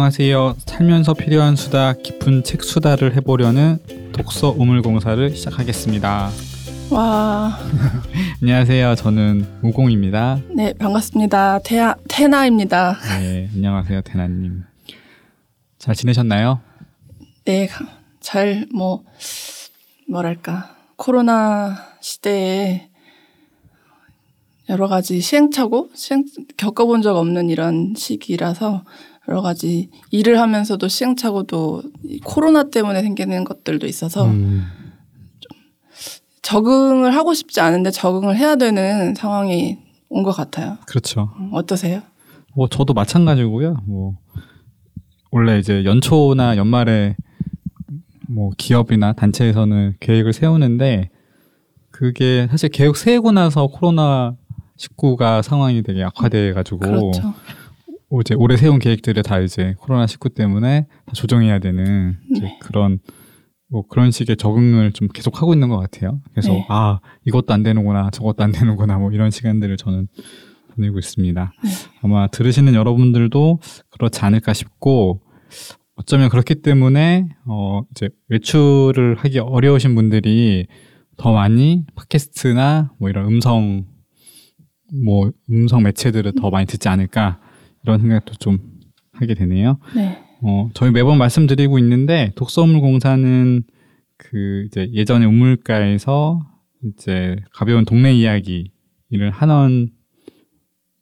안녕하세요. 살면서 필요한 수다, 깊은 책 수다를 해보려는 독서 우물공사를 시작하겠습니다. 와, 안녕하세요. 저는 우공입니다. 네 반갑습니다. 태아 태나입니다. 네, 안녕하세요, 태나님. 잘 지내셨나요? 네, 잘 뭐 뭐랄까 코로나 시대에 여러 가지 시행착오, 시행 겪어본 적 없는 이런 시기라서 여러 가지 일을 하면서도 시행착오도 이 코로나 때문에 생기는 것들도 있어서 음, 적응을 하고 싶지 않은데 적응을 해야 되는 상황이 온 것 같아요. 그렇죠. 음, 어떠세요? 뭐 저도 마찬가지고요. 뭐 원래 이제 연초나 연말에 뭐 기업이나 단체에서는 계획을 세우는데 그게 사실 계획 세우고 나서 코로나 19가 상황이 되게 악화돼 가지고 그렇죠. 이제 올해 세운 계획들을 다 이제 코로나 19 때문에 다 조정해야 되는 이제 네. 그런 뭐 그런 식의 적응을 좀 계속 하고 있는 것 같아요. 그래서 네. 아 이것도 안 되는구나 저것도 안 되는구나 뭐 이런 시간들을 저는 보내고 있습니다. 네. 아마 들으시는 여러분들도 그렇지 않을까 싶고 어쩌면 그렇기 때문에 어 이제 외출을 하기 어려우신 분들이 더 많이 팟캐스트나 뭐 이런 음성 뭐 음성 매체들을 더 많이 듣지 않을까 이런 생각도 좀 하게 되네요. 네. 어, 저희 매번 말씀드리고 있는데 독서우물 공사는 그 이제 예전에 우물가에서 이제 가벼운 동네 이야기를 하는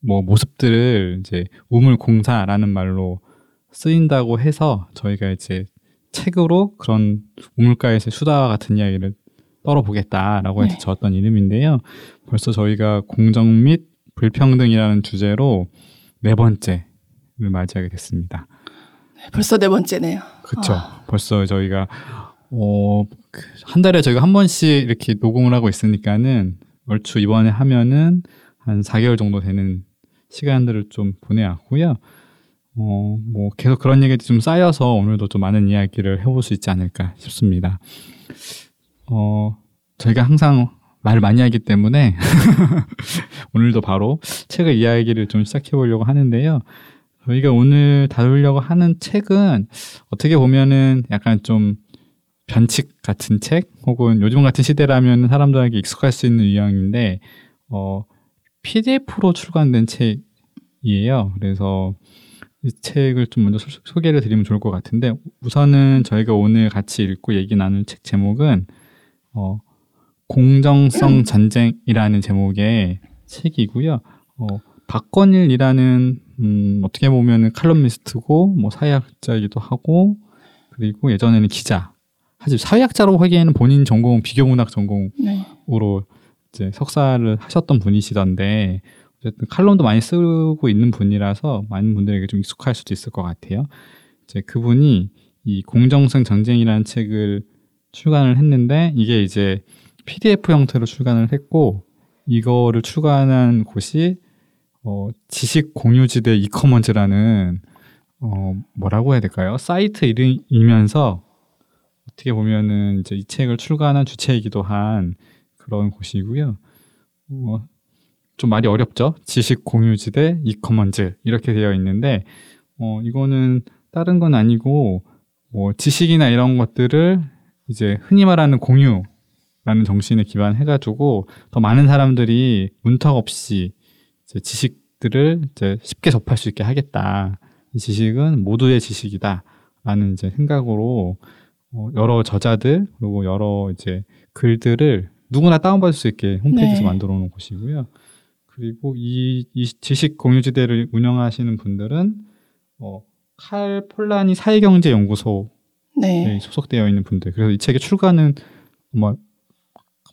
뭐 모습들을 이제 우물 공사라는 말로 쓰인다고 해서 저희가 이제 책으로 그런 우물가에서 수다와 같은 이야기를 떨어보겠다라고 해서 네. 지었던 이름인데요. 벌써 저희가 공정 및 불평등이라는 주제로 네 번째를 맞이하게 됐습니다. 벌써 네 번째네요. 그렇죠. 아. 벌써 저희가 어, 그한 달에 저희가 한 번씩 이렇게 녹음을 하고 있으니까는 얼추 이번에 하면은 한 4개월 정도 되는 시간들을 좀 보내왔고요. 어, 뭐 계속 그런 얘기들이 좀 쌓여서 오늘도 좀 많은 이야기를 해볼 수 있지 않을까 싶습니다. 어, 저희가 항상 말을 많이 하기 때문에 오늘도 바로 책의 이야기를 좀 시작해 보려고 하는데요. 저희가 오늘 다루려고 하는 책은 어떻게 보면은 약간 좀 변칙 같은 책 혹은 요즘 같은 시대라면 사람들에게 익숙할 수 있는 유형인데 어 PDF로 출간된 책이에요. 그래서 이 책을 좀 먼저 소- 소개를 드리면 좋을 것 같은데 우선은 저희가 오늘 같이 읽고 얘기 나눌 책 제목은 어 공정성 전쟁이라는 제목의 책이고요. 어 박건일이라는 음, 어떻게 보면은 칼럼니스트고 뭐 사회학자이기도 하고 그리고 예전에는 기자. 사실 사회학자로 하기에는 본인 전공 비교문학 전공으로 네. 이제 석사를 하셨던 분이시던데 어쨌든 칼럼도 많이 쓰고 있는 분이라서 많은 분들에게 좀 익숙할 수도 있을 것 같아요. 이제 그분이 이 공정성 전쟁이라는 책을 출간을 했는데 이게 이제 PDF 형태로 출간을 했고 이거를 출간한 곳이 어, 지식 공유지대 이커먼즈라는 어, 뭐라고 해야 될까요? 사이트 이름이면서 어떻게 보면은 이제 이 책을 출간한 주체이기도 한 그런 곳이고요. 어, 좀 말이 어렵죠? 지식 공유지대 이커먼즈 이렇게 되어 있는데 어, 이거는 다른 건 아니고 뭐 지식이나 이런 것들을 이제 흔히 말하는 공유 라는 정신에 기반해가지고 더 많은 사람들이 문턱 없이 지식들을 이제 쉽게 접할 수 있게 하겠다. 이 지식은 모두의 지식이다 라는 이제 생각으로 어, 여러 저자들 그리고 여러 이제 글들을 누구나 다운받을 수 있게 홈페이지에서 네. 만들어 놓은 곳이고요. 그리고 이, 이 지식 공유지대를 운영하시는 분들은 어, 칼 폴라니 사회경제연구소에 네. 소속되어 있는 분들. 그래서 이 책의 출간은 뭐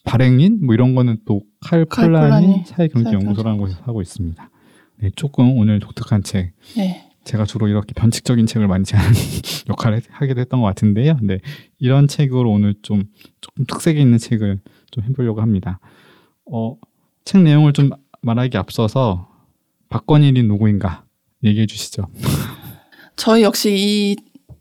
발행인 뭐 이런 거는 또칼칼 폴라니 폴라니 사회경제연구소라는 곳에서 하고 있습니다. 네, 조금 오늘 독특한 책. 네. 제가 주로 이렇게 변칙적인 책을 많이 제하는 역할을 하기도 했던 것 같은데요. 네, 이런 책으로 오늘 좀 조금 특색 있는 책을 좀 해보려고 합니다. 어, 책 내용을 좀 말하기 앞서서 박건일이 누구인가 얘기해 주시죠. 저희 역시 이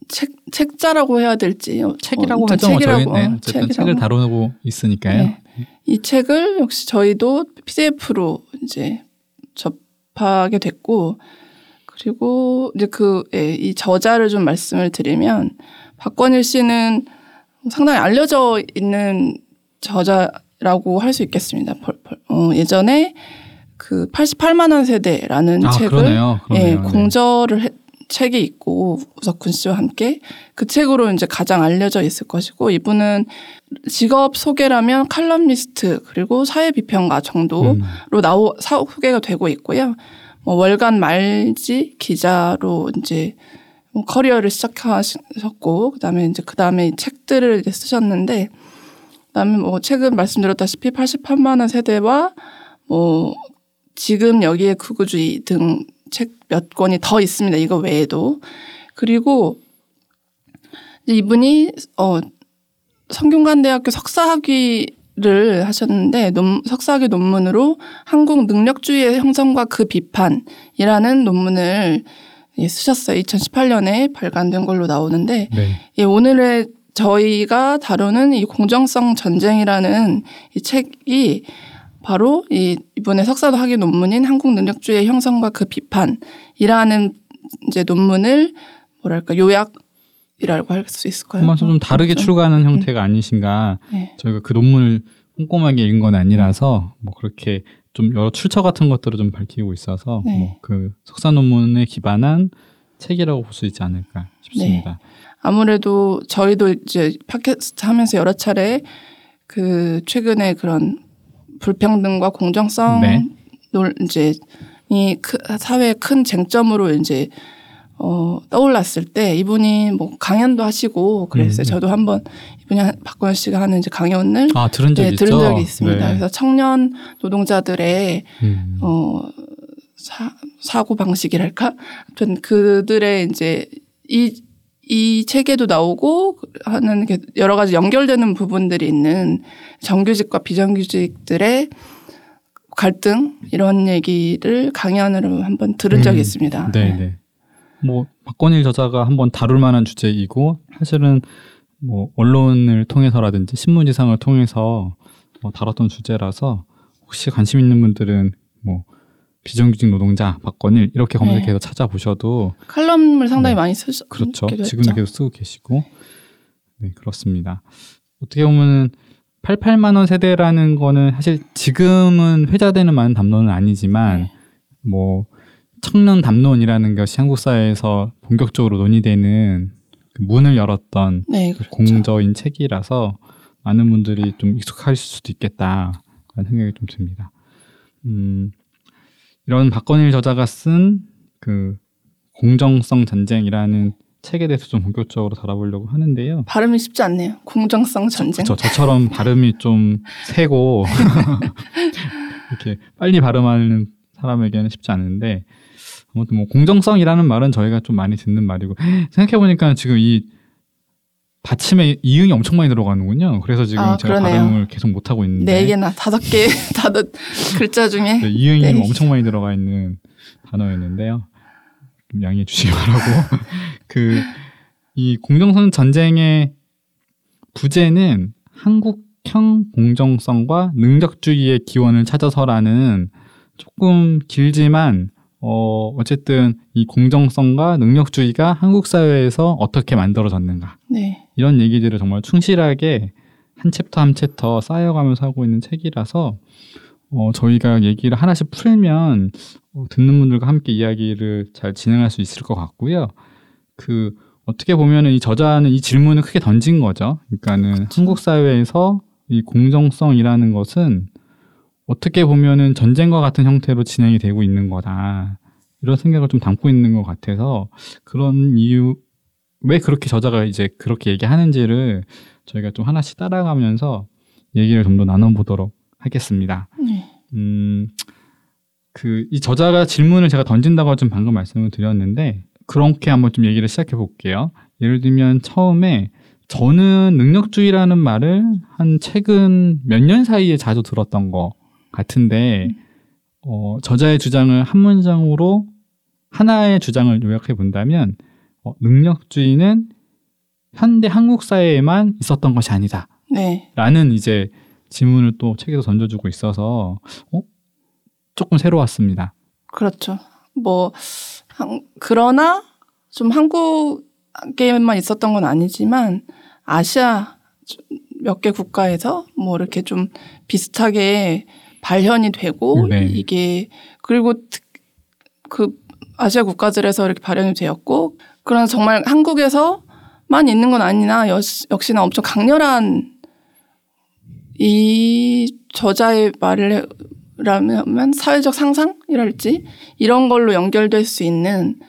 책, 책자라고 해야 될지. 어, 책이라고 어, 하죠. 뭐 책이라고, 저희는 네, 어, 어쨌든 책이라고. 책을 다루고 있으니까요. 네. 이 책을 역시 저희도 PDF로 이제 접하게 됐고, 그리고 이제 그, 예, 이 저자를 좀 말씀을 드리면 박건일 씨는 상당히 알려져 있는 저자라고 할 수 있겠습니다. 어, 예전에 그 88만 원 세대라는 아 책을 그러네요. 예, 그러네요. 네. 공저를 해- 책이 있고 우석훈 씨와 함께 그 책으로 이제 가장 알려져 있을 것이고 이분은 직업 소개라면 칼럼니스트 그리고 사회 비평가 정도로 음. 나오 사- 소개가 되고 있고요. 뭐 월간 말지 기자로 이제 뭐 커리어를 시작하셨고 그다음에 이제 그다음에 이 책들을 이제 쓰셨는데 그다음에 뭐 최근 말씀드렸다시피 88만 원 세대와 뭐 지금 여기에 극우주의 등 책 몇 권이 더 있습니다. 이거 외에도 그리고 이분이 어 성균관대학교 석사학위를 하셨는데 논, 석사학위 논문으로 한국 능력주의의 형성과 그 비판이라는 논문을 예, 쓰셨어요. 2018년에 발간된 걸로 나오는데 네. 예, 오늘의 저희가 다루는 이 공정성 전쟁이라는 이 책이 바로 이 이번에 석사도 학위 논문인 한국 능력주의의 형성과 그 비판이라는 이제 논문을 뭐랄까 요약 이라고 할 수 있을까요? 한번 좀 다르게 좀, 출간하는 형태가 아니신가. 네. 저희가 그 논문을 꼼꼼하게 읽은 건 아니라서 뭐 그렇게 좀 여러 출처 같은 것들을 좀 밝히고 있어서 네. 뭐그 석사 논문에 기반한 책이라고 볼 수 있지 않을까 싶습니다. 아무래도 저희도 이제 팟캐스트 하면서 여러 차례 그 최근에 그런 불평등과 공정성 네. 놀 이제 이 크- 사회의 큰 쟁점으로 이제 어 떠올랐을 때 이분이 뭐 강연도 하시고 그랬어요. 음. 저도 한번 이분이 한- 박건일 씨가 하는 이제 강연을 아 들은 적 네. 들은 적이 있습니다. 네. 그래서 청년 노동자들의 음. 어, 사, 사고 방식이랄까? 아무튼 그들의 이제 이, 이 책에도 나오고 하는 게 여러 가지 연결되는 부분들이 있는 정규직과 비정규직들의 갈등 이런 얘기를 강연으로 한번 들은 적이 음, 있습니다. 네, 네. 뭐 박건일 저자가 한번 다룰 만한 주제이고 사실은 뭐 언론을 통해서라든지 신문지상을 통해서 뭐 다뤘던 주제라서 혹시 관심 있는 분들은 뭐 비정규직 노동자 박건일 이렇게 검색해서 찾아보셔도 칼럼을 상당히 네. 많이 쓰셨 그렇죠. 지금도 했죠. 계속 쓰고 계시고 네 그렇습니다. 어떻게 보면은 88만 원 세대라는 거는 사실 지금은 회자되는 많은 담론은 아니지만 네. 뭐 청년 담론이라는 것이 한국 사회에서 본격적으로 논의되는 그 문을 열었던 네, 그 그렇죠. 공저인 책이라서 많은 분들이 좀 익숙하실 수도 있겠다라는 생각이 좀 듭니다. 음, 이런 박건일 저자가 쓴 그 공정성 전쟁이라는 책에 대해서 좀 본격적으로 다뤄보려고 하는데요. 발음이 쉽지 않네요. 공정성 전쟁. 저, 저처럼 발음이 좀 세고 이렇게 빨리 발음하는 사람에게는 쉽지 않은데 아무튼 뭐 공정성이라는 말은 저희가 좀 많이 듣는 말이고 생각해 보니까 지금 이 받침에 이응이 엄청 많이 들어가는군요. 그래서 지금 아, 제가 그러네요. 발음을 계속 못 하고 있는데 네 개나 다섯 개 다섯 글자 중에 네, 이응이 네. 엄청 많이 들어가 있는 단어였는데요. 좀 양해해 주시기 바라고. 그, 이 공정성 전쟁의 부제는 한국형 공정성과 능력주의의 기원을 찾아서라는 조금 길지만, 어, 어쨌든 이 공정성과 능력주의가 한국 사회에서 어떻게 만들어졌는가. 네. 이런 얘기들을 정말 충실하게 한 챕터 한 챕터 쌓여가면서 하고 있는 책이라서 어, 저희가 얘기를 하나씩 풀면 어, 듣는 분들과 함께 이야기를 잘 진행할 수 있을 것 같고요. 그 어떻게 보면은 이 저자는 이 질문을 크게 던진 거죠. 그러니까는 한국 사회에서 이 공정성이라는 것은 어떻게 보면은 전쟁과 같은 형태로 진행이 되고 있는 거다. 이런 생각을 좀 담고 있는 것 같아서 그런 이유 왜 그렇게 저자가 이제 그렇게 얘기하는지를 저희가 좀 하나씩 따라가면서 얘기를 좀 더 나눠보도록 하겠습니다. 네. 음, 그, 이 저자가 질문을 제가 던진다고 좀 방금 말씀을 드렸는데, 그렇게 한번 좀 얘기를 시작해 볼게요. 예를 들면 처음에 저는 능력주의라는 말을 한 최근 몇 년 사이에 자주 들었던 것 같은데, 어, 저자의 주장을 한 문장으로 하나의 주장을 요약해 본다면, 어, 능력주의는 현대 한국 사회에만 있었던 것이 아니다. 네. 라는 이제 질문을 또 책에서 던져주고 있어서 어? 조금 새로웠습니다. 그렇죠. 뭐 한- 그러나 좀 한국에만 있었던 건 아니지만 아시아 몇 개 국가에서 뭐 이렇게 좀 비슷하게 발현이 되고 네. 이게 그리고 특- 그 아시아 국가들에서 이렇게 발현이 되었고 그러나 정말 한국에서만 있는 건 아니나 여- 역시나 엄청 강렬한 이 저자의 말을 라면 사회적 상상이랄지 이런 걸로 연결될 수 있는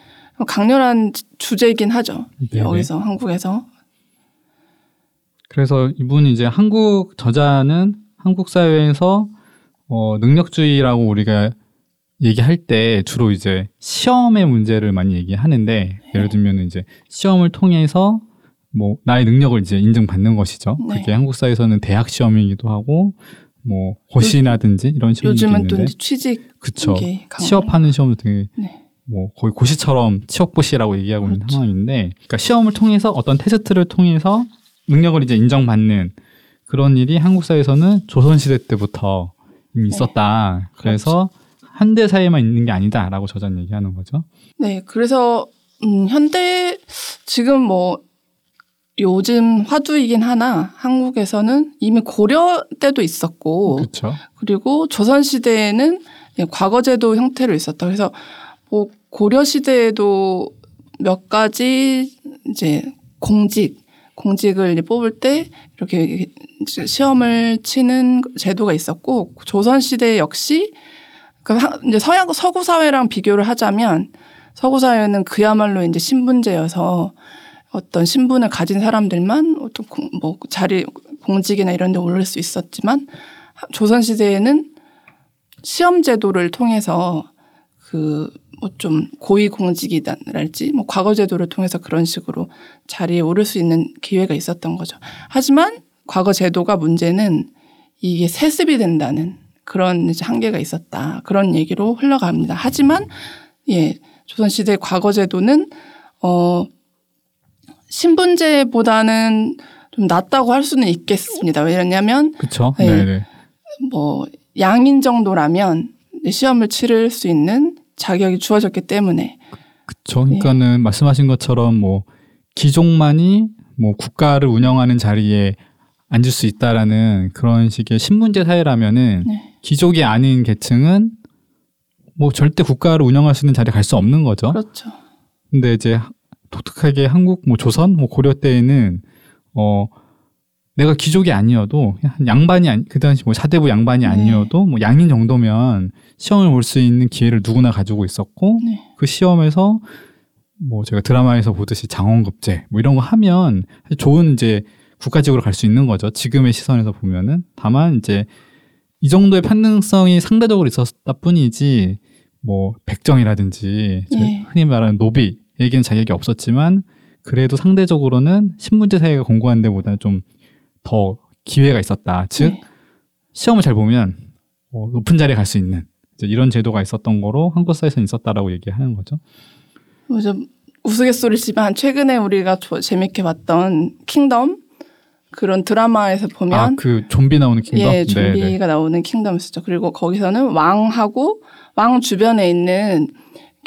강렬한 주제이긴 하죠. 네네. 여기서 한국에서 그래서 이분이 이제 한국 저자는 한국 사회에서 어, 능력주의라고 우리가 얘기할 때 주로 이제 시험의 문제를 많이 얘기하는데 예를 들면 이제 시험을 통해서 뭐 나의 능력을 이제 인정받는 것이죠. 네. 그게 한국 사회에서는 대학 시험이기도 하고 뭐 고시라든지 이런 시험도 요즘은 또 있는데 이제 취직 그쵸. 취업하는 시험도 되게 네. 뭐 거의 고시처럼 취업고시라고 얘기하고 있는 그렇죠. 상황인데 그러니까 시험을 통해서 어떤 테스트를 통해서 능력을 이제 인정받는 그런 일이 한국 사회에서는 조선시대 때부터 이미 네. 있었다. 그래서 한 대 사회만 있는 게 아니다라고 저자는 얘기하는 거죠. 네, 그래서 음, 현대 지금 뭐 요즘 화두이긴 하나 한국에서는 이미 고려 때도 있었고 그렇죠. 그리고 조선 시대에는 예, 과거제도 형태로 있었다. 그래서 뭐 고려 시대에도 몇 가지 이제 공직 공직을 뽑을 때 이렇게 시험을 치는 제도가 있었고 조선 시대 역시 그 하- 이제 서양 서구 사회랑 비교를 하자면 서구 사회는 그야말로 이제 신분제여서 어떤 신분을 가진 사람들만 어떤 공- 뭐 자리 공직이나 이런 데 오를 수 있었지만 조선 시대에는 시험 제도를 통해서 그 뭐 좀 고위 공직이랄지 뭐 과거 제도를 통해서 그런 식으로 자리에 오를 수 있는 기회가 있었던 거죠. 하지만 과거 제도가 문제는 이게 세습이 된다는 그런 이제 한계가 있었다. 그런 얘기로 흘러갑니다. 하지만 예, 조선 시대 과거 제도는 어 신분제보다는 좀 낫다고 할 수는 있겠습니다. 왜냐하면 그렇죠. 네. 네. 네. 뭐 양인 정도라면 시험을 치를 수 있는 자격이 주어졌기 때문에 그렇죠. 그러니까는 말씀하신 것처럼 뭐 귀족만이 뭐 국가를 운영하는 자리에 앉을 수 있다라는 그런 식의 신분제 사회라면은 네. 귀족이 아닌 계층은 뭐 절대 국가를 운영할 수 있는 자리에 갈 수 없는 거죠. 그렇죠. 근데 이제 독특하게 한국 뭐 조선 뭐 고려 때에는 어 내가 귀족이 아니어도 양반이 아니 그 당시 뭐 사대부 양반이 네. 아니어도 뭐 양인 정도면 시험을 볼 수 있는 기회를 누구나 가지고 있었고 네. 그 시험에서 뭐 제가 드라마에서 보듯이 장원급제 뭐 이런 거 하면 좋은 이제 국가직으로 갈 수 있는 거죠. 지금의 시선에서 보면은 다만 이제 이 정도의 편등성이 상대적으로 있었다 뿐이지 뭐 백정이라든지 네. 흔히 말하는 노비에게는 자격이 없었지만 그래도 상대적으로는 신분제 사회가 공고한 데보다 좀 더 기회가 있었다. 즉 네. 시험을 잘 보면 어, 높은 자리에 갈 수 있는 이런 제도가 있었던 거로 한국 사회에서는 있었다라고 얘기하는 거죠. 뭐좀 우스갯소리지만 최근에 우리가 조- 재밌게 봤던 킹덤 그런 드라마에서 보면 아 그 좀비 나오는 킹덤. 예, 네, 네. 좀비가 나오는 킹덤이 있었죠. 그리고 거기서는 왕하고 왕 주변에 있는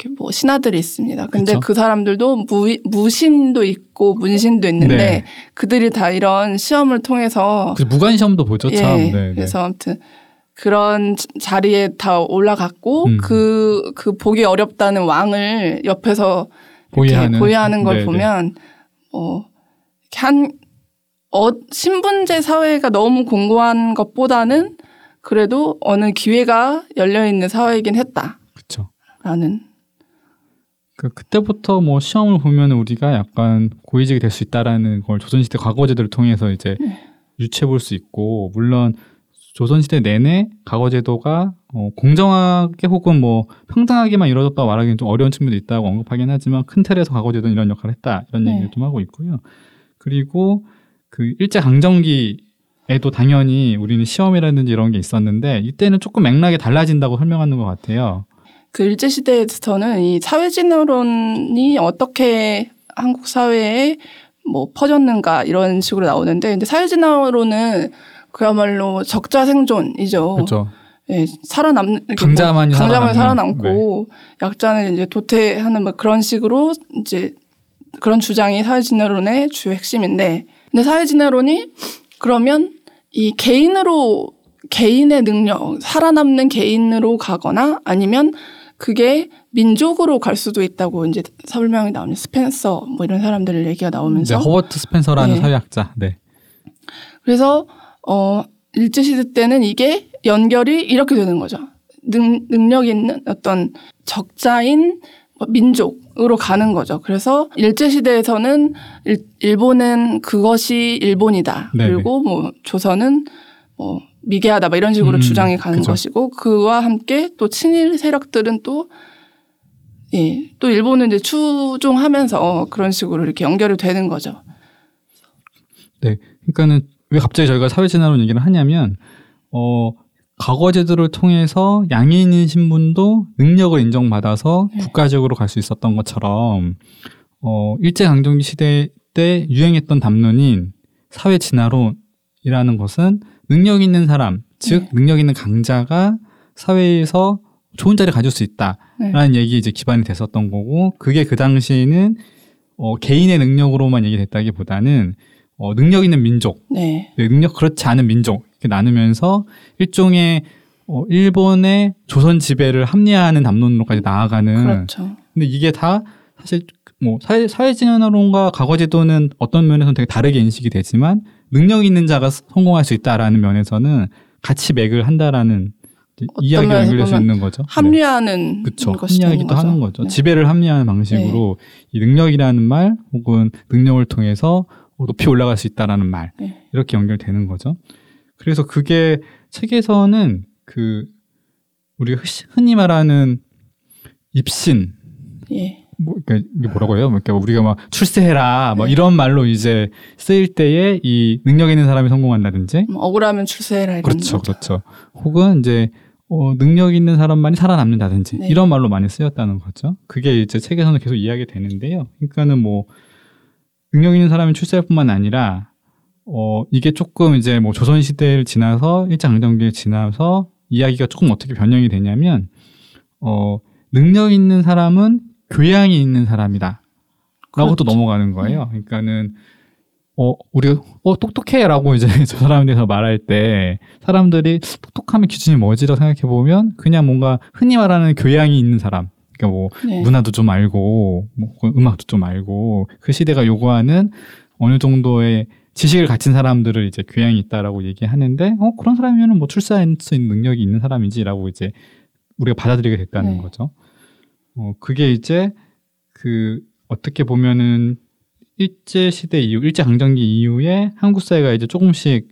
이렇게 뭐 신하들이 있습니다. 근데 그쵸. 그 사람들도 무, 무신도 있고 문신도 있는데 네. 그들이 다 이런 시험을 통해서 그 무관 시험도 보죠, 참. 예, 네, 네. 그래서 아무튼 그런 자- 자리에 다 올라갔고 음. 그, 그 보기 어렵다는 왕을 옆에서 이렇게 보위하는 보위하는 걸 네, 네. 보면 어, 이렇게 한 어, 신분제 사회가 너무 공고한 것보다는 그래도 어느 기회가 열려 있는 사회이긴 그렇죠. 했다라는 그 그때부터 뭐 시험을 보면 우리가 약간 고위직이 될 수 있다라는 걸 조선시대 과거제도를 통해서 이제 네. 유추해 볼 수 있고 물론 조선시대 내내 과거제도가 어, 공정하게 혹은 뭐 평등하게만 이루어졌다고 말하기는 좀 어려운 측면도 있다고 언급하긴 하지만 큰 틀에서 과거제도는 이런 역할을 했다 이런 네. 얘기를 좀 하고 있고요. 그리고 그 일제 강점기에도 당연히 우리는 시험이라든지 이런 게 있었는데 이때는 조금 맥락이 달라진다고 설명하는 것 같아요. 그 일제 시대에서는 이 사회진흥론이 어떻게 한국 사회에 뭐 퍼졌는가 이런 식으로 나오는데 근데 사회진흥론은 그야말로 적자 생존이죠. 그렇죠. 예, 살아남는 이렇게 강자만이 뭐 강자만 살아남는. 네. 살아남고 약자는 이제 도태하는 뭐 그런 식으로 이제 그런 주장이 사회 진화론의 주요 핵심인데 근데 사회진화론이 그러면 이 개인으로 개인의 능력 살아남는 개인으로 가거나 아니면 그게 민족으로 갈 수도 있다고 이제 설명이 나오는 스펜서 뭐 이런 사람들 얘기가 네, 나오면서 허버트 스펜서라는 네. 사회학자. 네. 그래서 어 일제 시대 때는 이게 연결이 이렇게 되는 거죠. 능, 능력 있는 어떤 적자인 뭐 민족으로 가는 거죠. 그래서 일제 시대에서는 일, 일본은 그것이 일본이다. 네네. 그리고 뭐 조선은 뭐 미개하다. 뭐 이런 식으로 음, 주장이 가는 그죠. 것이고 그와 함께 또 친일 세력들은 또 예, 또 일본은 이제 추종하면서 그런 식으로 이렇게 연결이 되는 거죠. 네. 그러니까는 왜 갑자기 저희가 사회 진화론 얘기를 하냐면 어 과거 제도를 통해서 양인인 신분도 능력을 인정받아서 네. 국가적으로 갈 수 있었던 것처럼 어 일제 강점기 시대 때 유행했던 담론인 사회 진화론이라는 것은 능력 있는 사람, 즉 네. 능력 있는 강자가 사회에서 좋은 자리를 가질 수 있다라는 네. 얘기 이제 기반이 됐었던 거고 그게 그 당시에는 어 개인의 능력으로만 얘기됐다기보다는 어 능력 있는 민족 네. 네, 능력 그렇지 않은 민족 나누면서 일종의 어, 일본의 조선 지배를 합리화하는 담론으로까지 나아가는. 그렇죠. 근데 이게 다 사실 뭐 사회 사회진화론과 과거제도는 어떤 면에서는 되게 다르게 인식이 되지만 능력 있는 자가 성공할 수 있다라는 면에서는 같이 맥을 한다라는 이야기를 연결할 수 있는 거죠. 네. 합리화하는 그쵸. 것이 되는 합리화하기도. 하는 거죠. 네. 지배를 합리화하는 방식으로 이 능력이라는 말 혹은 능력을 통해서 높이 올라갈 수 있다라는 말 네. 이렇게 연결되는 거죠. 그래서 그게 책에서는 그 우리가 흔- 흔히 말하는 입신 예. 뭐 그러니까 이게 뭐라고 해요? 그러니까 우리가 막 출세해라 뭐 네. 이런 말로 이제 쓰일 때에 이 능력 있는 사람이 성공한다든지 뭐 억울하면 출세해라 그렇죠, 거죠. 그렇죠. 혹은 이제 어, 능력 있는 사람만이 살아남는다든지 네. 이런 말로 많이 쓰였다는 거죠. 그게 이제 책에서는 계속 이야기 되는데요. 그러니까는 뭐 능력 있는 사람이 출세할 뿐만 아니라 어 이게 조금 이제 뭐 조선 시대를 지나서 일제강점기를 지나서 이야기가 조금 어떻게 변형이 되냐면 어 능력 있는 사람은 교양이 있는 사람이다. 라고 또 그렇죠. 넘어가는 거예요. 그러니까는 어 우리가 어 똑똑해 라고 이제 저 사람에 대해서 말할 때 사람들이 똑똑함의 기준이 뭐지라고 생각해 보면 그냥 뭔가 흔히 말하는 교양이 있는 사람. 그러니까 뭐 네. 문화도 좀 알고 뭐 음악도 좀 알고 그 시대가 요구하는 어느 정도의 지식을 갖춘 사람들을 이제 교양이 있다라고 얘기하는데 어 그런 사람이면은 뭐 출세할 수 있는 능력이 있는 사람이지라고 이제 우리가 받아들이게 됐다는 네. 거죠. 어 그게 이제 그 어떻게 보면은 일제 시대 이후 일제 강점기 이후에 한국 사회가 이제 조금씩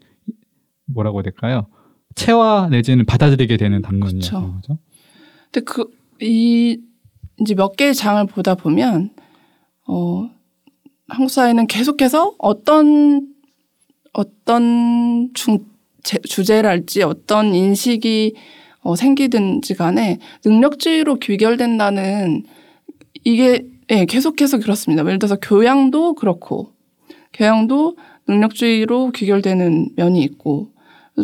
뭐라고 해야 될까요? 체화 내지는 받아들이게 되는 담론이었던 그쵸. 거죠. 근데 그 이 이제 몇 개의 장을 보다 보면 어 한국 사회는 계속해서 어떤 어떤 중 제- 주제랄지 어떤 인식이 어, 생기든지 간에 능력주의로 귀결된다는 이게 예, 계속해서 그렇습니다. 예를 들어서 교양도 그렇고 교양도 능력주의로 귀결되는 면이 있고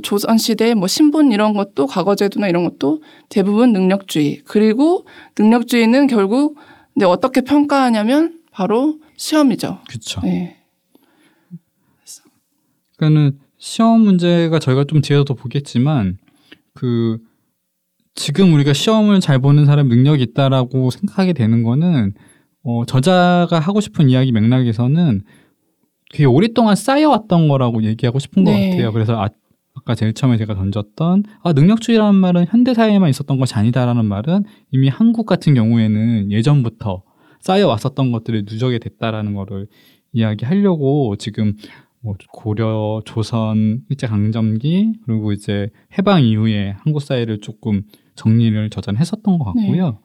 조선 시대 뭐 신분 이런 것도 과거제도나 이런 것도 대부분 능력주의 그리고 능력주의는 결국 근데 어떻게 평가하냐면 바로 시험이죠. 그렇죠. 예. 그러니까는 시험 문제가 저희가 좀 뒤에서도 보겠지만 그 지금 우리가 시험을 잘 보는 사람 능력이 있다라고 생각하게 되는 거는 어 저자가 하고 싶은 이야기 맥락에서는 되게 오랫동안 쌓여왔던 거라고 얘기하고 싶은 것 네. 같아요. 그래서 아, 아까 제일 처음에 제가 던졌던 아 능력주의라는 말은 현대 사회에만 있었던 것이 아니다라는 말은 이미 한국 같은 경우에는 예전부터 쌓여왔었던 것들이 누적이 됐다라는 거를 이야기하려고 지금 뭐 고려, 조선, 일제 강점기 그리고 이제 해방 이후에 한국 사회를 조금 정리를 저자는 했었던 것 같고요.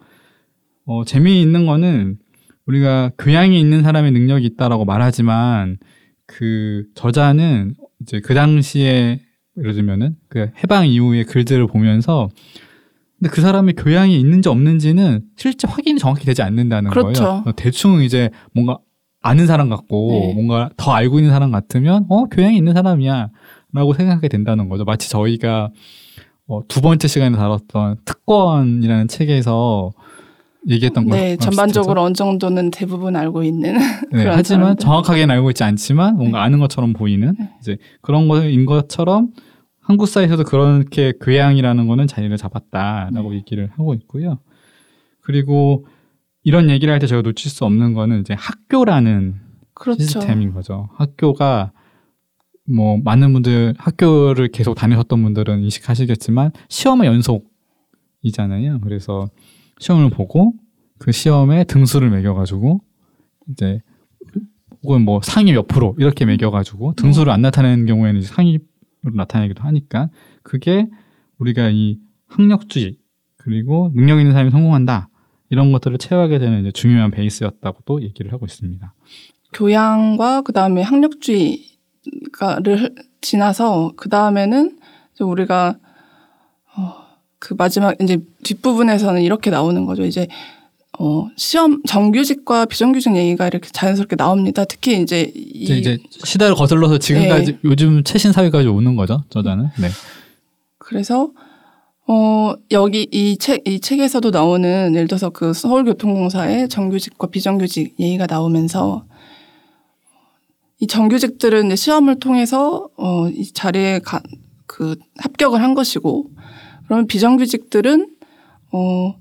어, 재미있는 거는 우리가 교양이 있는 사람의 능력이 있다라고 말하지만 그 저자는 이제 그 당시에 예를 들면은 그 해방 이후의 글들을 보면서 근데 그 사람의 교양이 있는지 없는지는 실제 확인이 정확히 되지 않는다는 그렇죠. 거예요. 어, 대충 이제 뭔가 아는 사람 같고 네. 뭔가 더 알고 있는 사람 같으면 어 교양이 있는 사람이야라고 생각하게 된다는 거죠. 마치 저희가 어, 두 번째 시간에 다뤘던 특권이라는 책에서 얘기했던 거 네, 전반적으로 어느 정도는 대부분 알고 있는. 네, 하지만 사람들. 정확하게는 알고 있지 않지만 뭔가 아는 것처럼 보이는 네. 이제 그런 거인 것처럼 한국 사회에서도 그렇게 교양이라는 거는 자리를 잡았다라고 네. 얘기를 하고 있고요. 그리고 이런 얘기를 할 때 제가 놓칠 수 없는 거는 이제 학교라는 그렇죠. 시스템인 거죠. 학교가 뭐 많은 분들 학교를 계속 다니셨던 분들은 인식하시겠지만 시험의 연속이잖아요. 그래서 시험을 보고 그 시험에 등수를 매겨가지고 이제 혹은 뭐 상위 몇 프로 이렇게 매겨가지고 등수를 안 나타내는 경우에는 상위로 나타내기도 하니까 그게 우리가 이 학력주의 그리고 능력 있는 사람이 성공한다 이런 것들을 채워하게 되는 이제 중요한 베이스였다고도 얘기를 하고 있습니다. 교양과 그 다음에 학력주의가를 지나서 그 다음에는 우리가 어, 그 마지막 이제 뒷부분에서는 이렇게 나오는 거죠. 이제 어, 시험 정규직과 비정규직 얘기가 이렇게 자연스럽게 나옵니다. 특히 이제 이 이제, 이제 시대를 거슬러서 지금까지 네. 요즘 최신 사회까지 오는 거죠. 저자는. 네. 그래서 어 여기 이 책 이 책에서도 나오는 예를 들어서 그 서울교통공사의 정규직과 비정규직 얘기가 나오면서 이 정규직들은 이제 시험을 통해서 어 이 자리에 가, 그 합격을 한 것이고 그러면 비정규직들은 어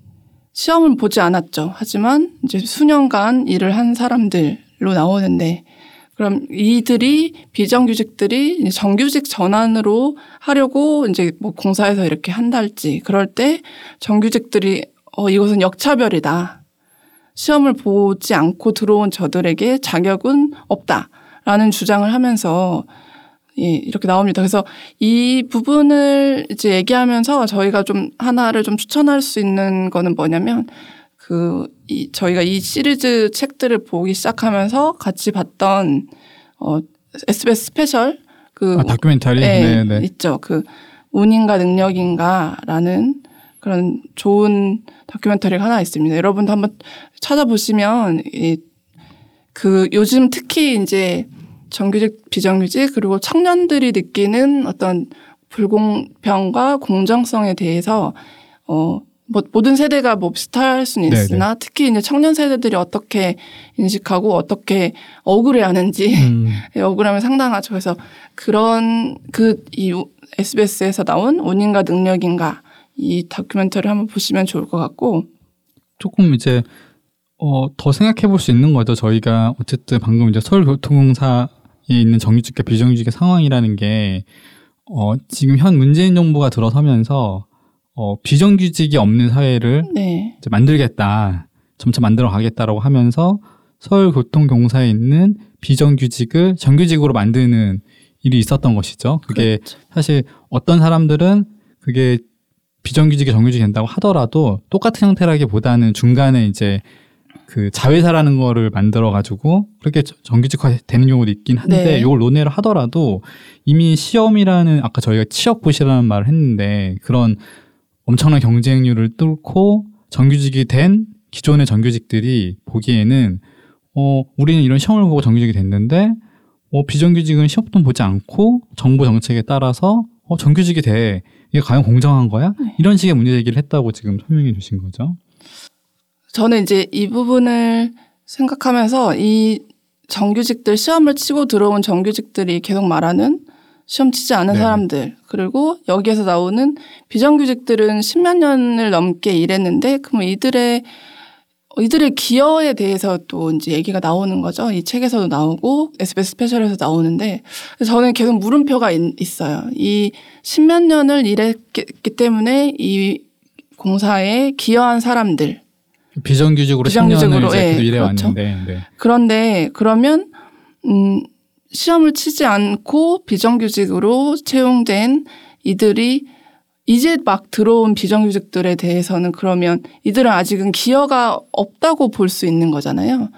시험을 보지 않았죠. 하지만 이제 수년간 일을 한 사람들로 나오는데 그럼 이들이 비정규직들이 정규직 전환으로 하려고 이제 뭐 공사에서 이렇게 한 달지 그럴 때 정규직들이 어 이것은 역차별이다. 시험을 보지 않고 들어온 저들에게 자격은 없다라는 주장을 하면서 예, 이렇게 나옵니다. 그래서 이 부분을 이제 얘기하면서 저희가 좀 하나를 좀 추천할 수 있는 거는 뭐냐면 그, 이, 저희가 이 시리즈 책들을 보기 시작하면서 같이 봤던, 어, SBS 스페셜, 그, 아, 다큐멘터리. 네, 네, 네. 있죠. 그, 운인가 능력인가라는 그런 좋은 다큐멘터리가 하나 있습니다. 여러분도 한번 찾아보시면, 이, 그, 요즘 특히 이제 정규직, 비정규직, 그리고 청년들이 느끼는 어떤 불공평과 공정성에 대해서, 어, 뭐 모든 세대가 뭐 비슷할 수는 네네. 있으나 특히 이제 청년 세대들이 어떻게 인식하고 어떻게 억울해하는지 음, 예, 억울하면 상당하죠. 그래서 그런 그 이 SBS에서 나온 운인가 능력인가 이 다큐멘터리를 한번 보시면 좋을 것 같고 조금 이제 어, 더 생각해 볼 수 있는 거죠. 저희가 어쨌든 방금 이제 서울교통공사에 있는 정규직과 비정규직의 상황이라는 게 어, 지금 현 문재인 정부가 들어서면서 어, 비정규직이 없는 사회를 네 이제 만들겠다. 점차 만들어 가겠다라고 하면서 서울교통공사에 있는 비정규직을 정규직으로 만드는 일이 있었던 것이죠. 그게 그렇죠. 사실 어떤 사람들은 그게 비정규직이 정규직이 된다고 하더라도 똑같은 형태라기보다는 중간에 이제 그 자회사라는 거를 만들어 가지고 그렇게 저- 정규직화 되는 경우도 있긴 한데 네. 이걸 논의를 하더라도 이미 시험이라는 아까 저희가 취업부시라는 말을 했는데 그런 엄청난 경쟁률을 뚫고 정규직이 된 기존의 정규직들이 보기에는 어 우리는 이런 시험을 보고 정규직이 됐는데 어 비정규직은 시험도 보지 않고 정부 정책에 따라서 어 정규직이 돼 이게 과연 공정한 거야? 네. 이런 식의 문제 제기를 했다고 지금 설명해 주신 거죠. 저는 이제 이 부분을 생각하면서 이 정규직들 시험을 치고 들어온 정규직들이 계속 말하는 시험 치지 않은 네. 사람들 그리고 여기에서 나오는 비정규직들은 십몇 년을 넘게 일했는데 그럼 이들의 이들의 기여에 대해서 또 이제 얘기가 나오는 거죠. 이 책에서도 나오고 SBS 스페셜에서 나오는데 저는 계속 물음표가 있, 있어요. 이 십몇 년을 일했기 때문에 이 공사에 기여한 사람들 비정규직으로 비정규직으로, 10년을 이제 예, 계속 일해 그렇죠. 네. 그런데 그러면 음 시험을 치지 않고 비정규직으로 채용된 이들이 이제 막 들어온 비정규직들에 대해서는 그러면 이들은 아직은 기여가 없다고 볼 수 있는 거잖아요.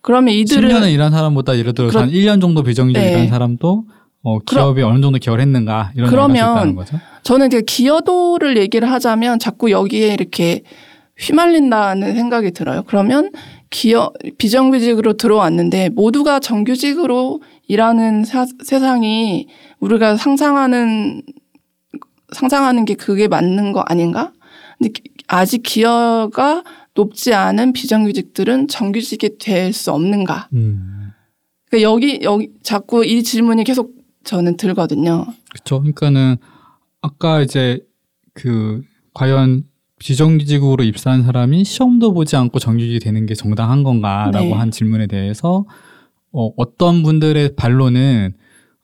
그러면 이들은 10년을 일한 사람보다 예를 들어서 한 1년 정도 비정규직 네. 일한 사람도 어, 기업이 어느 정도 기여를 했는가 이런 그러면 거죠. 저는 그 기여도를 얘기를 하자면 자꾸 여기에 이렇게 휘말린다는 생각이 들어요. 그러면 기여 비정규직으로 들어왔는데 모두가 정규직으로 일하는 사- 세상이 우리가 상상하는 상상하는 게 그게 맞는 거 아닌가? 근데 기- 아직 기여가 높지 않은 비정규직들은 정규직이 될 수 없는가? 음. 그러니까 여기 여기 자꾸 이 질문이 계속 저는 들거든요. 그렇죠. 그러니까는 아까 이제 그 과연 비정규직으로 입사한 사람이 시험도 보지 않고 정규직이 되는 게 정당한 건가라고 네. 한 질문에 대해서 어, 어떤 분들의 반론은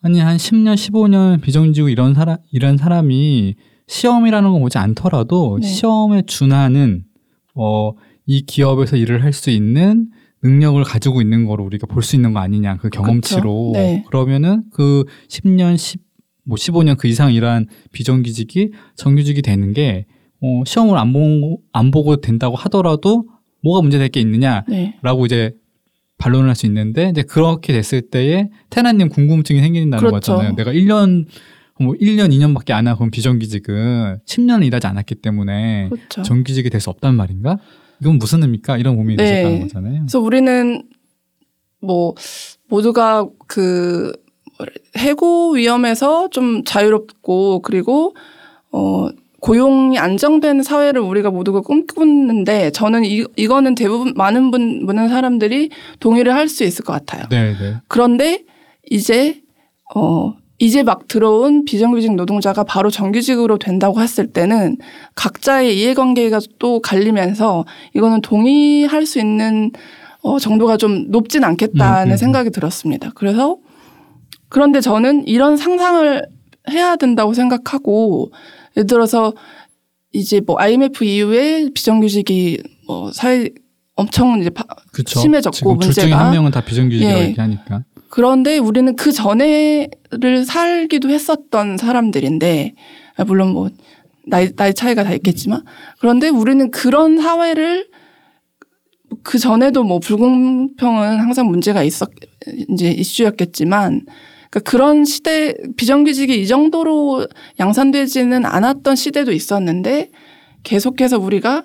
아니 한 10년, 15년 비정규직으로 이런 사람 이런 사람이 시험이라는 거 보지 않더라도 네. 시험에 준하는 어, 이 기업에서 일을 할 수 있는 능력을 가지고 있는 거로 우리가 볼 수 있는 거 아니냐 그 경험치로. 네. 그러면은 그 10년 10, 뭐 15년 그 이상 일한 비정규직이 정규직이 되는 게 어, 시험을 안 보고 안 보고 된다고 하더라도 뭐가 문제될 게 있느냐라고 네. 이제 반론을 할 수 있는데 이제 그렇게 됐을 때에 테나님 궁금증이 생긴다는 그렇죠. 거잖아요. 내가 1년 뭐 1년 2년밖에 안 하고 비정규직은 10년을 일하지 않았기 때문에 그렇죠. 정규직이 될 수 없단 말인가? 이건 무슨 의미입니까? 이런 고민이 네. 있었다는 거잖아요. 그래서 우리는 뭐 모두가 그 해고 위험에서 좀 자유롭고 그리고 어 고용이 안정된 사회를 우리가 모두가 꿈꾸는데 저는 이 이거는 대부분 많은 분 많은 사람들이 동의를 할 수 있을 것 같아요. 네, 네. 그런데 이제 어 이제 막 들어온 비정규직 노동자가 바로 정규직으로 된다고 했을 때는 각자의 이해관계가 또 갈리면서 이거는 동의할 수 있는 어 정도가 좀 높진 않겠다는 음, 음. 생각이 들었습니다. 그래서 그런데 저는 이런 상상을 해야 된다고 생각하고 예를 들어서 이제 뭐 IMF 이후에 비정규직이 뭐 사회 엄청 이제 파- 그렇죠. 심해졌고 지금 둘 중에 문제가. 한 명은 다 비정규직이라고 예. 얘기하니까. 그런데 우리는 그 전에를 살기도 했었던 사람들인데 아, 물론 뭐 나이 나이 차이가 다 있겠지만 그런데 우리는 그런 사회를 그 전에도 뭐 불공평은 항상 문제가 있었 이제 이슈였겠지만 그러니까 그런 시대 비정규직이 이 정도로 양산되지는 않았던 시대도 있었는데 계속해서 우리가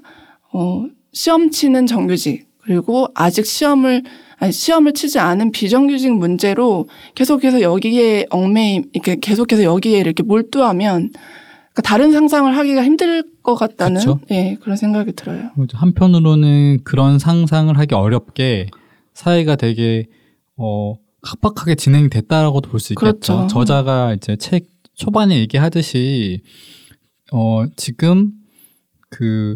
어 시험 치는 정규직 그리고 아직 시험을 아니 시험을 치지 않은 비정규직 문제로 계속해서 여기에 얽매임 이렇게 계속해서 여기에 이렇게 몰두하면 그러니까 다른 상상을 하기가 힘들 것 같다는 그쵸. 예 그런 생각이 들어요. 한편으로는 그런 상상을 하기 어렵게 사회가 되게 어 각박하게 진행됐다라고도 볼 수 있겠죠. 그렇죠. 저자가 이제 책 초반에 얘기하듯이 어 지금 그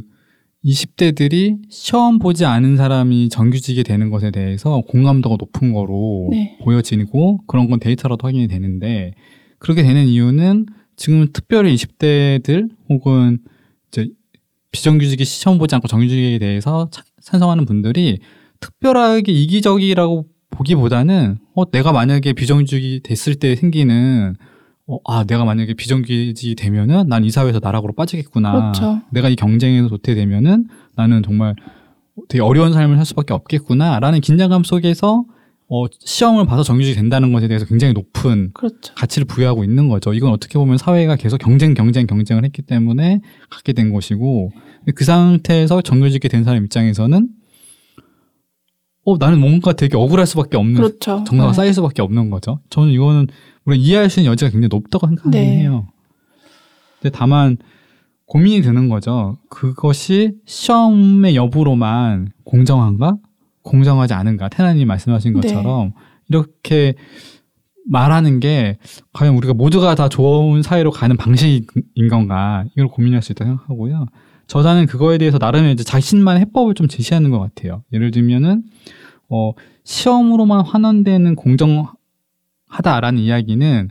20대들이 시험 보지 않은 사람이 정규직이 되는 것에 대해서 공감도가 높은 거로 네. 보여지고 그런 건 데이터로도 확인이 되는데 그렇게 되는 이유는 지금 특별히 20대들 혹은 이제 비정규직이 시험 보지 않고 정규직에 대해서 차- 찬성하는 분들이 특별하게 이기적이라고 보기보다는 어 내가 만약에 비정규직이 됐을 때 생기는 어, 아 내가 만약에 비정규직이 되면은 난 이 사회에서 나락으로 빠지겠구나. 그렇죠. 내가 이 경쟁에서 도태되면은 나는 정말 되게 어려운 삶을 살 수밖에 없겠구나라는 긴장감 속에서 어, 시험을 봐서 정규직이 된다는 것에 대해서 굉장히 높은 그렇죠. 가치를 부여하고 있는 거죠. 이건 어떻게 보면 사회가 계속 경쟁, 경쟁, 경쟁을 했기 때문에 갖게 된 것이고 그 상태에서 정규직이 된 사람 입장에서는 어 나는 뭔가 되게 억울할 수밖에 없는 그렇죠. 정서가 네. 쌓일 수밖에 없는 거죠. 저는 이거는 우리 이해할 수 있는 여지가 굉장히 높다고 생각하긴 네. 해요. 근데 다만 고민이 드는 거죠. 그것이 시험의 여부로만 공정한가? 공정하지 않은가? 테나님 말씀하신 네. 것처럼 이렇게 말하는 게 과연 우리가 모두가 다 좋은 사회로 가는 방식인 건가? 이걸 고민할 수 있다고 생각하고요. 저자는 그거에 대해서 나름의 이제 자신만의 해법을 좀 제시하는 것 같아요. 예를 들면은 어, 시험으로만 환원되는 공정하다라는 이야기는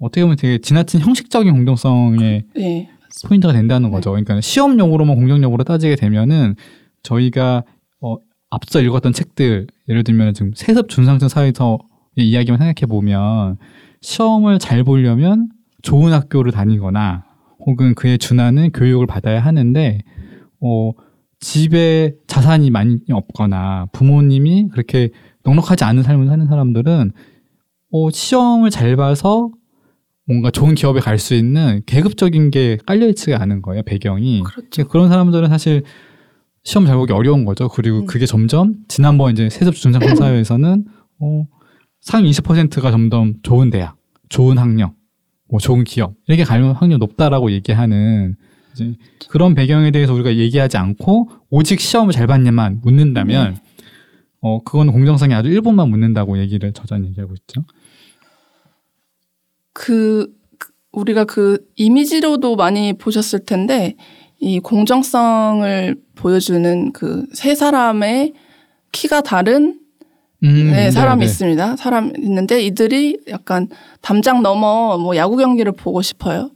어떻게 보면 되게 지나친 형식적인 공정성의 예. 포인트가 된다는 네. 거죠. 그러니까 시험용으로만 공정력으로 따지게 되면은 저희가 어, 앞서 읽었던 책들 예를 들면 지금 세습 준상층 사회에서의 이야기만 생각해 보면 시험을 잘 보려면 좋은 학교를 다니거나 혹은 그에 준하는 교육을 받아야 하는데 어, 집에 자산이 많이 없거나 부모님이 그렇게 넉넉하지 않은 삶을 사는 사람들은 어, 시험을 잘 봐서 뭔가 좋은 기업에 갈 수 있는 계급적인 게 깔려있지가 않은 거예요, 배경이. 그렇죠. 그런 사람들은 사실 시험 잘 보기 어려운 거죠. 그리고 음. 그게 점점 지난번 이제 세습 준상품 사회에서는 어, 상위 20%가 점점 좋은 대학, 좋은 학력, 뭐 좋은 기업 이렇게 갈 확률 높다라고 얘기하는 이제 그런 배경에 대해서 우리가 얘기하지 않고 오직 시험을 잘 봤냐만 묻는다면 네. 어 그건 공정성이 아주 일부만 묻는다고 얘기를 저자는 얘기하고 있죠. 그 그- 우리가 그 이미지로도 많이 보셨을 텐데 이 공정성을 보여주는 그 세 사람의 키가 다른 음, 네, 사람이 네. 있습니다. 사람 있는데 이들이 약간 담장 넘어 뭐 야구 경기를 보고 싶어요.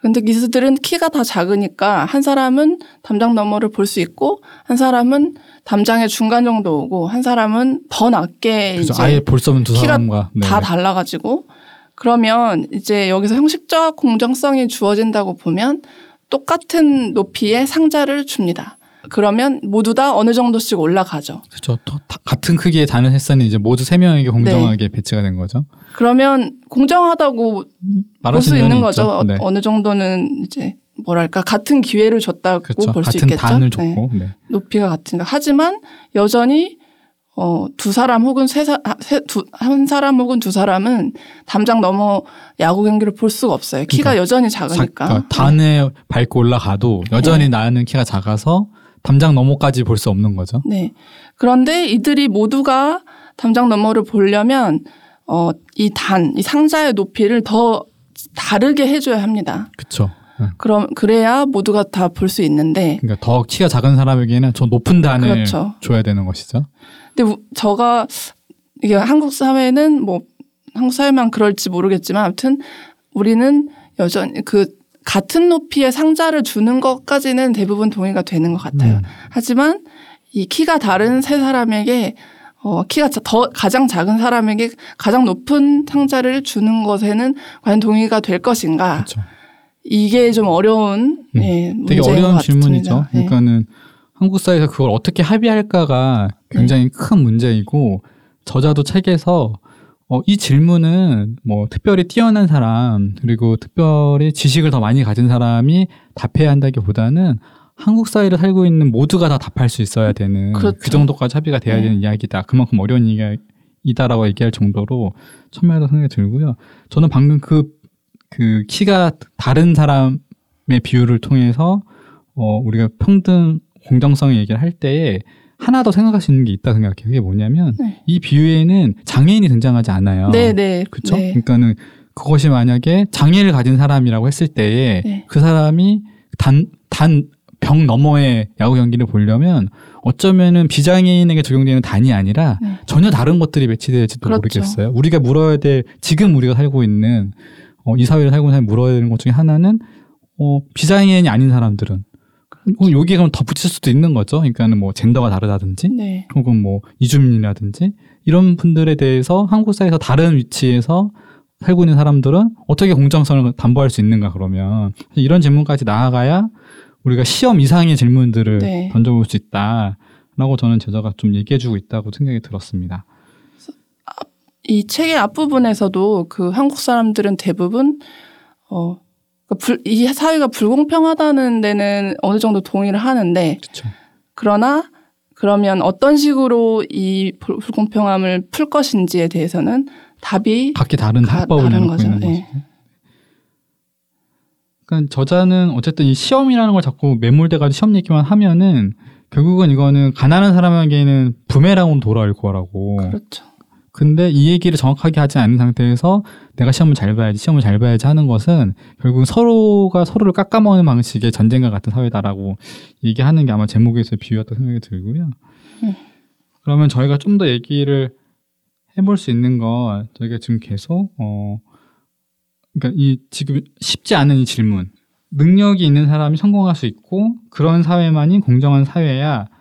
근데 기수들은 키가 다 작으니까 한 사람은 담장 너머를 볼 수 있고 한 사람은 담장의 중간 정도 오고 한 사람은 더 낮게 그죠. 이제 아예 볼 수 없는 두 키가 사람과 네, 다 네. 달라가지고 그러면 이제 여기서 형식적 공정성이 주어진다고 보면 똑같은 높이의 상자를 줍니다. 그러면 모두 다 어느 정도씩 올라가죠. 그렇죠. 같은 크기의 다른 햇살은 이제 모두 세 명에게 공정하게 네. 배치가 된 거죠. 그러면 공정하다고 볼 수 있는 거죠. 어- 네. 어느 정도는 이제 뭐랄까 같은 기회를 줬다고 그렇죠. 볼수 같은 있겠죠. 단을 네. 줬고. 네. 높이가 같으니까 하지만 여전히 어, 두 사람 혹은 세 사, 아, 세, 두, 한 사람 혹은 두 사람은 담장 넘어 야구 경기를 볼 수가 없어요. 키가 그러니까 여전히 자- 작으니까. 그러니까 단에 밟고 올라가도 여전히 나는 키가 작아서 담장 너머까지 볼 수 없는 거죠. 네. 그런데 이들이 모두가 담장 너머를 보려면 어, 이 단, 이 상자의 높이를 더 다르게 해줘야 합니다. 그렇죠. 그럼 그래야 모두가 다 볼 수 있는데 그러니까 더 키가 작은 사람에게는 저 높은 단을 그렇죠. 줘야 되는 것이죠. 근데 우- 저가 이게 한국 사회는 뭐 한국 사회만 그럴지 모르겠지만 아무튼 우리는 여전히 그 같은 높이의 상자를 주는 것까지는 대부분 동의가 되는 것 같아요. 음. 하지만 이 키가 다른 세 사람에게 어, 키가 자- 더 가장 작은 사람에게 가장 높은 상자를 주는 것에는 과연 동의가 될 것인가? 그렇죠. 이게 좀 어려운 음. 예, 되게 어려운 것 질문이죠. 예. 그러니까는 한국 사회에서 그걸 어떻게 합의할까가 굉장히 네. 큰 문제이고 저자도 책에서 어, 이 질문은 뭐 특별히 뛰어난 사람 그리고 특별히 지식을 더 많이 가진 사람이 답해야 한다기보다는 한국 사회를 살고 있는 모두가 다 답할 수 있어야 되는 그 그렇죠. 정도까지 합의가 돼야 네. 되는 이야기다. 그만큼 어려운 이야기다라고 얘기할 정도로 첨예하다 생각이 들고요. 저는 방금 그, 그 키가 다른 사람의 비율을 통해서 어, 우리가 평등 공정성 얘기를 할 때에 하나 더 생각할 수 있는 게 있다 생각해요. 그게 뭐냐면 네. 이 비유에는 장애인이 등장하지 않아요. 네, 네. 그렇죠? 네. 그러니까는 그것이 만약에 장애를 가진 사람이라고 했을 때에 네. 그 사람이 단 단 병 너머의 야구 경기를 보려면 어쩌면은 비장애인에게 적용되는 단이 아니라 네. 전혀 다른 것들이 배치될지도 그렇죠. 모르겠어요. 우리가 물어야 될 지금 우리가 살고 있는 어, 이 사회를 살고 있는 사람이 물어야 되는 것 중에 하나는 어, 비장애인이 아닌 사람들은 어, 여기에 그럼 덧붙일 수도 있는 거죠. 그러니까는 뭐 젠더가 다르다든지 네. 혹은 뭐 이주민이라든지 이런 분들에 대해서 한국 사회에서 다른 위치에서 살고 있는 사람들은 어떻게 공정성을 담보할 수 있는가 그러면 이런 질문까지 나아가야 우리가 시험 이상의 질문들을 네. 던져볼 수 있다라고 저는 제자가 좀 얘기해주고 있다고 생각이 들었습니다. 이 책의 앞부분에서도 그 한국 사람들은 대부분 어, 불- 이 사회가 불공평하다는 데는 어느 정도 동의를 하는데 그렇죠. 그러나 그러면 어떤 식으로 이 불- 불공평함을 풀 것인지에 대해서는 답이 각기 다른 가- 합법을 다른 내놓고 거죠. 있는 네. 거죠. 그러니까 저자는 어쨌든 이 시험이라는 걸 자꾸 매몰돼가지고 시험 얘기만 하면은 결국은 이거는 가난한 사람에게는 부메랑으로 돌아올 거라고. 그렇죠. 근데 이 얘기를 정확하게 하지 않은 상태에서 내가 시험을 잘 봐야지, 시험을 잘 봐야지 하는 것은 결국 서로가 서로를 깎아먹는 방식의 전쟁과 같은 사회다라고 얘기하는 게 아마 제목에서 비유였다고 생각이 들고요. 음. 그러면 저희가 좀 더 얘기를 해볼 수 있는 건 저희가 지금 계속 어 그러니까 이 지금 쉽지 않은 이 질문 능력이 있는 사람이 성공할 수 있고 그런 사회만이 공정한 사회야 네.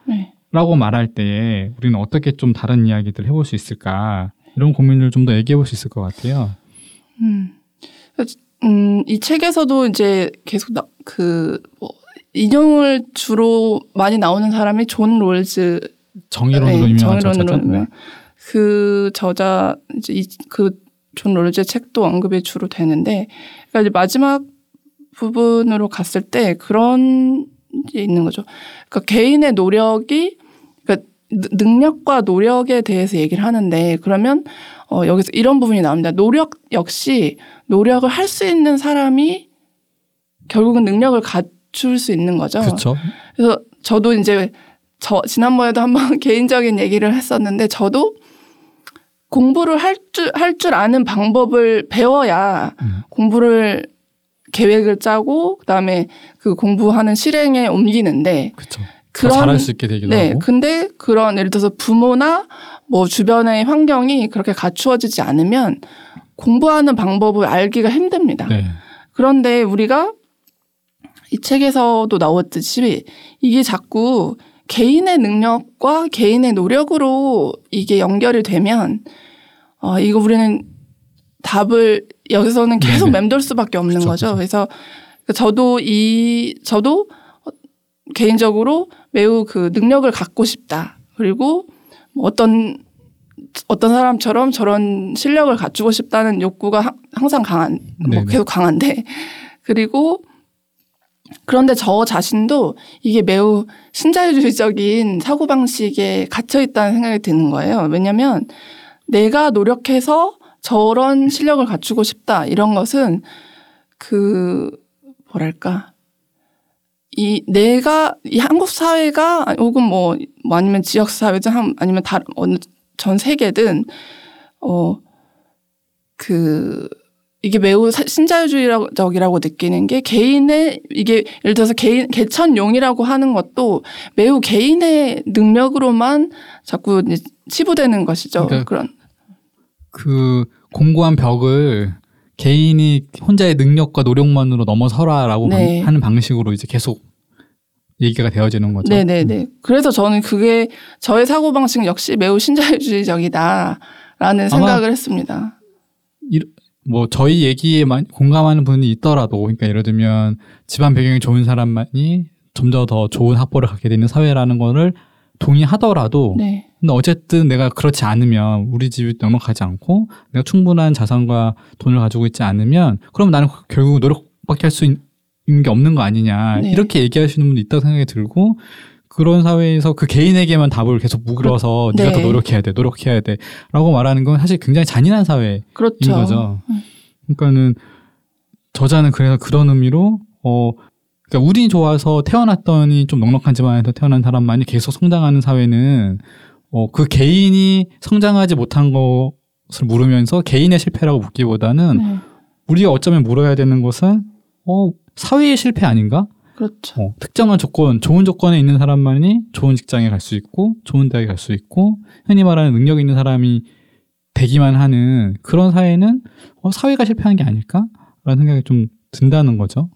라고 말할 때에 우리는 어떻게 좀 다른 이야기들을 해볼 수 있을까 이런 고민을 좀 더 얘기해 볼 수 있을 것 같아요. 음. 음, 이 책에서도 이제 계속 나, 그, 뭐, 인용을 주로 많이 나오는 사람이 존 롤즈 정의론으로 네, 유명한 정의론으로 저자죠. 네. 그 저자 이제 이, 그 존 롤즈의 책도 언급이 주로 되는데 그러니까 이제 마지막 부분으로 갔을 때 그런 게 있는 거죠. 그러니까 개인의 노력이 그러니까 느- 능력과 노력에 대해서 얘기를 하는데 그러면 어, 여기서 이런 부분이 나옵니다. 노력 역시 노력을 할 수 있는 사람이 결국은 능력을 갖출 수 있는 거죠. 그렇죠. 그래서 저도 이제 저 지난번에도 한번 개인적인 얘기를 했었는데 저도 공부를 할 줄 할줄 아는 방법을 배워야 음. 공부를 계획을 짜고 그다음에 그 공부하는 실행에 옮기는데. 더 그런 잘할 수 있게 되기도 네, 하고. 근데 그런 예를 들어서 부모나 뭐 주변의 환경이 그렇게 갖추어지지 않으면 공부하는 방법을 알기가 힘듭니다. 네. 그런데 우리가 이 책에서도 나왔듯이 이게 자꾸 개인의 능력과 개인의 노력으로 이게 연결이 되면 어 이거 우리는 답을 여기서는 계속 네네. 맴돌 수밖에 없는 그쵸, 거죠. 그래서 저도 이 저도 개인적으로 매우 그 능력을 갖고 싶다. 그리고 뭐 어떤 어떤 사람처럼 저런 실력을 갖추고 싶다는 욕구가 하- 항상 강한 뭐. 계속 강한데 그리고 그런데 저 자신도 이게 매우 신자유주의적인 사고방식에 갇혀 있다는 생각이 드는 거예요. 왜냐하면 내가 노력해서 저런 실력을 갖추고 싶다 이런 것은 그 뭐랄까 이 내가 이 한국 사회가 혹은 뭐, 뭐 아니면 지역 사회든 한- 아니면 다른 어느 전 세계든 어 그 이게 매우 사- 신자유주의적이라고 느끼는 게 개인의 이게 예를 들어서 개인 개천용이라고 하는 것도 매우 개인의 능력으로만 자꾸 치부되는 것이죠. 그러니까 그런 그 공고한 벽을 개인이 혼자의 능력과 노력만으로 넘어서라라고 네. 방- 하는 방식으로 이제 계속 얘기가 되어지는 거죠. 네네네. 그래서 저는 그게 저의 사고 방식 역시 매우 신자유주의적이다라는 생각을 했습니다. 뭐 저희 얘기에 만- 공감하는 분이 있더라도 그러니까 예를 들면 집안 배경이 좋은 사람만이 점점 더 좋은 학벌을 갖게 되는 사회라는 거를 동의하더라도 네. 근데 어쨌든 내가 그렇지 않으면 우리 집이 넉넉하지 않고 내가 충분한 자산과 돈을 가지고 있지 않으면 그럼 나는 결국 노력밖에 할 수 있는 게 없는 거 아니냐 네. 이렇게 얘기하시는 분도 있다고 생각이 들고 그런 사회에서 그 개인에게만 답을 계속 묻어서 네. 네가 더 노력해야 돼 노력해야 돼라고 말하는 건 사실 굉장히 잔인한 사회인 그렇죠. 거죠. 그러니까는 저자는 그래서 그런 의미로 어 그러니까 운이 좋아서 태어났더니 좀 넉넉한 집안에서 태어난 사람만이 계속 성장하는 사회는 어 그 개인이 성장하지 못한 것을 물으면서 개인의 실패라고 묻기보다는 네. 우리가 어쩌면 물어야 되는 것은 어 사회의 실패 아닌가? 그렇죠. 어, 특정한 조건, 좋은 조건에 있는 사람만이 좋은 직장에 갈 수 있고, 좋은 대학에 갈 수 있고, 흔히 말하는 능력 있는 사람이 되기만 하는 그런 사회는 어, 사회가 실패한 게 아닐까? 라는 생각이 좀 든다는 거죠.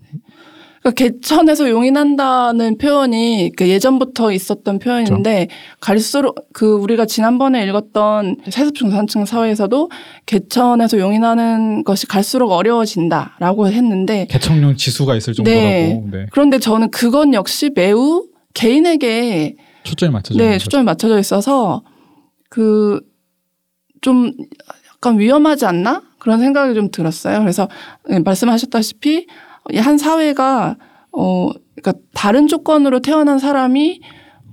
그러니까 개천에서 용인한다는 표현이 그 예전부터 있었던 표현인데 갈수록 그 우리가 지난번에 읽었던 세습 중산층 사회에서도 개천에서 용인하는 것이 갈수록 어려워진다라고 했는데 개척용 지수가 있을 정도라고 네. 네. 그런데 저는 그건 역시 매우 개인에게 초점이 맞춰져 네. 초점이 맞춰져 있어서 그 좀 약간 위험하지 않나? 그런 생각이 좀 들었어요. 그래서 네, 말씀하셨다시피 이 한 사회가 어 그러니까 다른 조건으로 태어난 사람이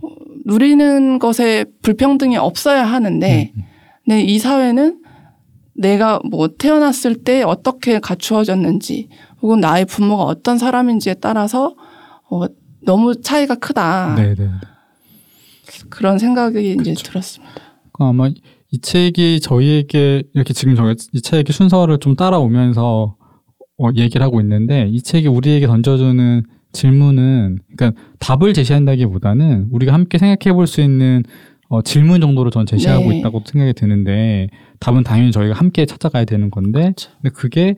어, 누리는 것에 불평등이 없어야 하는데 음, 근데 이 사회는 내가 뭐 태어났을 때 어떻게 갖추어졌는지 혹은 나의 부모가 어떤 사람인지에 따라서 어 너무 차이가 크다. 네, 네. 그런 생각이 이제 그쵸. 들었습니다. 그 아마 이 책이 저희에게 이렇게 지금 저희 이 책의 순서를 좀 따라오면서 어, 얘기를 하고 있는데 이 책이 우리에게 던져주는 질문은 그러니까 답을 제시한다기보다는 우리가 함께 생각해 볼 수 있는 어, 질문 정도로 전 제시하고 네. 있다고 생각이 드는데 답은 당연히 저희가 함께 찾아가야 되는 건데 그렇죠. 근데 그게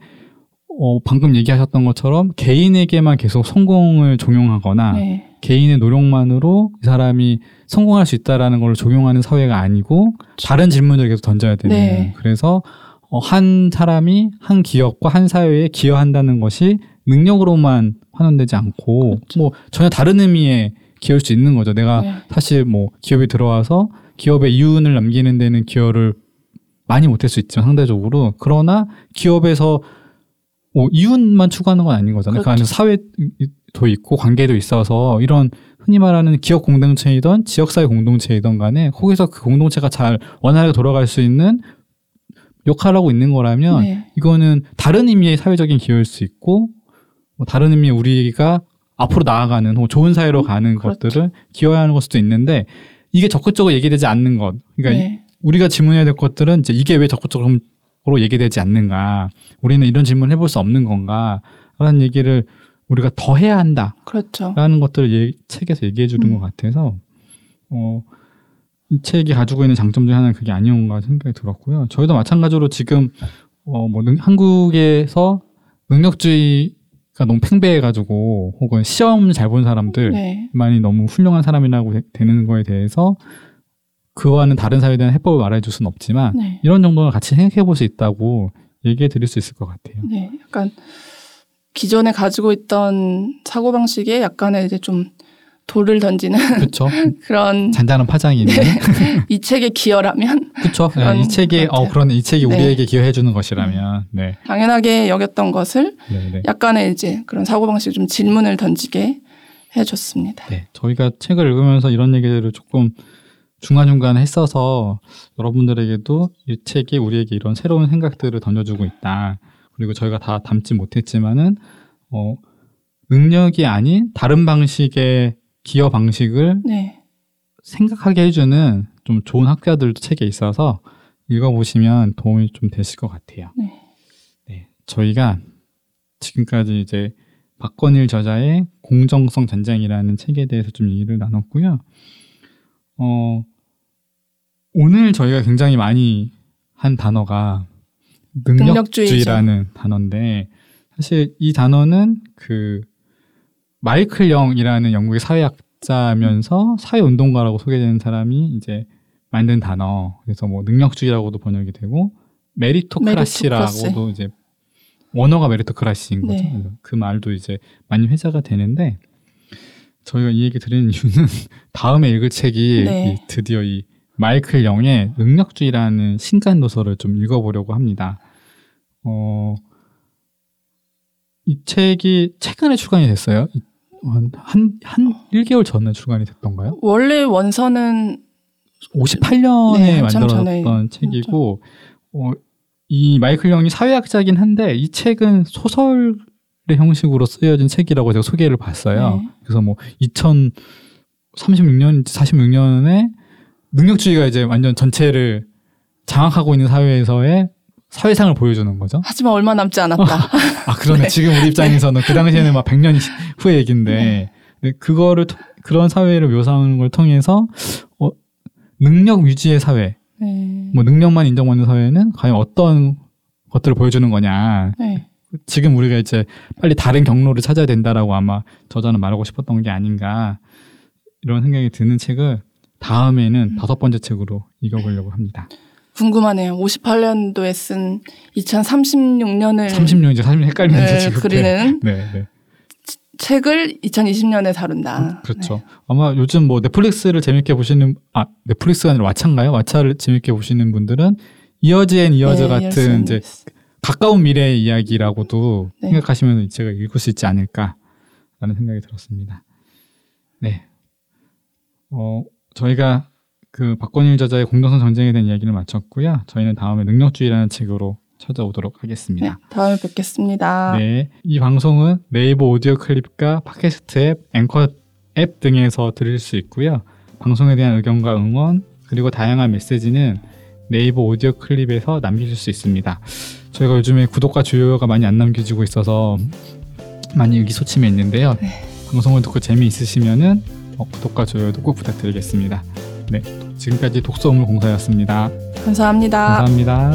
어, 방금 얘기하셨던 것처럼 개인에게만 계속 성공을 종용하거나 네. 개인의 노력만으로 이 사람이 성공할 수 있다라는 걸 적용하는 사회가 아니고 다른 질문을 계속 던져야 되는 네. 그래서 어, 한 사람이 한 기업과 한 사회에 기여한다는 것이 능력으로만 환원되지 않고 그렇죠. 뭐 전혀 다른 의미의 기여일 수 있는 거죠. 내가 네. 사실 뭐 기업에 들어와서 기업의 이윤을 남기는 데는 기여를 많이 못할 수 있지만 상대적으로 그러나 기업에서 뭐 이윤만 추구하는 건 아닌 거잖아요. 그 안에 그렇죠. 사회도 있고 관계도 있어서 이런 흔히 말하는 기업 공동체이던 지역사회 공동체이던 간에 거기서 그 공동체가 잘 원활하게 돌아갈 수 있는 역할을 하고 있는 거라면 네. 이거는 다른 의미의 사회적인 기여일 수 있고 뭐 다른 의미의 우리가 앞으로 나아가는 혹은 좋은 사회로 가는 그렇죠. 것들을 기여하는 걸 수도 있는데 이게 적극적으로 얘기되지 않는 것. 그러니까 네. 우리가 질문해야 될 것들은 이제 이게 왜 적극적으로 얘기되지 않는가? 우리는 이런 질문을 해볼 수 없는 건가? 라는 얘기를 우리가 더 해야 한다라는 그렇죠. 것들을 예- 책에서 얘기해 주는 음. 것 같아서 어, 이 책이 가지고 있는 장점 중에 하나는 그게 아니었가 생각이 들었고요. 저희도 마찬가지로 지금 어, 뭐 능- 한국에서 능력주의가 너무 팽배해가지고 혹은 시험 잘 본 사람들 네. 만이 너무 훌륭한 사람이라고 되- 되는 거에 대해서 그와는 다른 사회에 대한 해법을 말해줄 수는 없지만 네. 이런 정도는 같이 생각해 볼 수 있다고 얘기해 드릴 수 있을 것 같아요. 네. 약간 기존에 가지고 있던 사고 방식에 약간의 이제 좀 돌을 던지는 그렇죠. 그런 잔잔한 파장이 있는. 이 책의 기여라면 그렇죠. 이 같아요. 어 그런 이 책이 네. 우리에게 기여해 주는 것이라면 네. 당연하게 여겼던 것을 네, 네. 약간의 이제 그런 사고 방식 좀 질문을 던지게 해 줬습니다. 네. 저희가 책을 읽으면서 이런 얘기들을 조금 중간중간 했어서 여러분들에게도 이 책이 우리에게 이런 새로운 생각들을 던져주고 있다. 그리고 저희가 다 담지 못했지만은 어 능력이 아닌 다른 방식의 기여 방식을 네. 생각하게 해주는 좀 좋은 학자들도 책에 있어서 읽어보시면 도움이 좀 되실 것 같아요. 네. 네, 저희가 지금까지 이제 박건일 저자의 공정성 전쟁이라는 책에 대해서 좀 얘기를 나눴고요. 어, 오늘 저희가 굉장히 많이 한 단어가 능력주의라는 단어인데 사실 이 단어는 그 마이클 영이라는 영국의 사회학자면서 사회운동가라고 소개되는 사람이 이제 만든 단어. 그래서 뭐 능력주의라고도 번역이 되고 meritocracy라고도 이제 원어가 meritocracy인 거죠. 네. 그 말도 이제 많이 회자가 되는데 저희가 이 얘기 드리는 이유는 다음에 읽을 책이 네. 이 드디어 이 마이클 영의 능력주의라는 신간 도서를 좀 읽어보려고 합니다. 어, 이 책이 최근에 출간이 됐어요. 이- 한, 한, 한 1개월 전에 출간이 됐던가요? 원래 원서는 58년에 네, 전에 책이고, 어, 이 마이클 영이 사회학자긴 한데, 이 책은 소설의 형식으로 쓰여진 책이라고 제가 소개를 봤어요. 네. 그래서 뭐, 2036년, 46년에 능력주의가 이제 완전 전체를 장악하고 있는 사회에서의 사회상을 보여주는 거죠. 하지만 얼마 남지 않았다. 아, 그러네. 네. 지금 우리 입장에서는 그 당시에는 막 100년 후의 얘기인데, 근데 그거를, 통- 그런 사회를 묘사하는 걸 통해서, 어, 능력 위주의 사회, 네. 뭐 능력만 인정받는 사회는 과연 어떤 것들을 보여주는 거냐. 네. 지금 우리가 이제 빨리 다른 경로를 찾아야 된다라고 아마 저자는 말하고 싶었던 게 아닌가. 이런 생각이 드는 책을 다음에는 다섯 번째 책으로 읽어보려고 합니다. 궁금하네요. 58년도에 쓴 2036년을 30년 이제 30년 헷갈리는데 네, 지금. 그리는 네, 네. 책을 2020년에 다룬다. 그렇죠. 네. 아마 요즘 뭐 넷플릭스를 재밌게 보시는 아 넷플릭스가 아니라 왓챠인가요? 왓챠를 재밌게 보시는 분들은 Years and Years 네, 같은 이제 앤 가까운 미래의 이야기라고도 네. 생각하시면 이 책을 읽을 수 있지 않을까라는 생각이 들었습니다. 네. 어 저희가 그 박권일 저자의 공정성 전쟁에 대한 이야기를 마쳤고요. 저희는 다음에 능력주의라는 책으로 찾아오도록 네, 하겠습니다. 다음에 뵙겠습니다. 네. 이 방송은 네이버 오디오 클립과 팟캐스트 앱, 앵커 앱 등에서 들을 수 있고요. 방송에 대한 의견과 응원, 그리고 다양한 메시지는 네이버 오디오 클립에서 남기실 수 있습니다. 저희가 요즘에 구독과 좋아요가 많이 안 남겨지고 있어서 많이 의기소침해 있는데요. 방송을 듣고 재미있으시면은 어, 구독과 좋아요도 꼭 부탁드리겠습니다. 네. 지금까지 독서음물 공사였습니다. 감사합니다. 감사합니다.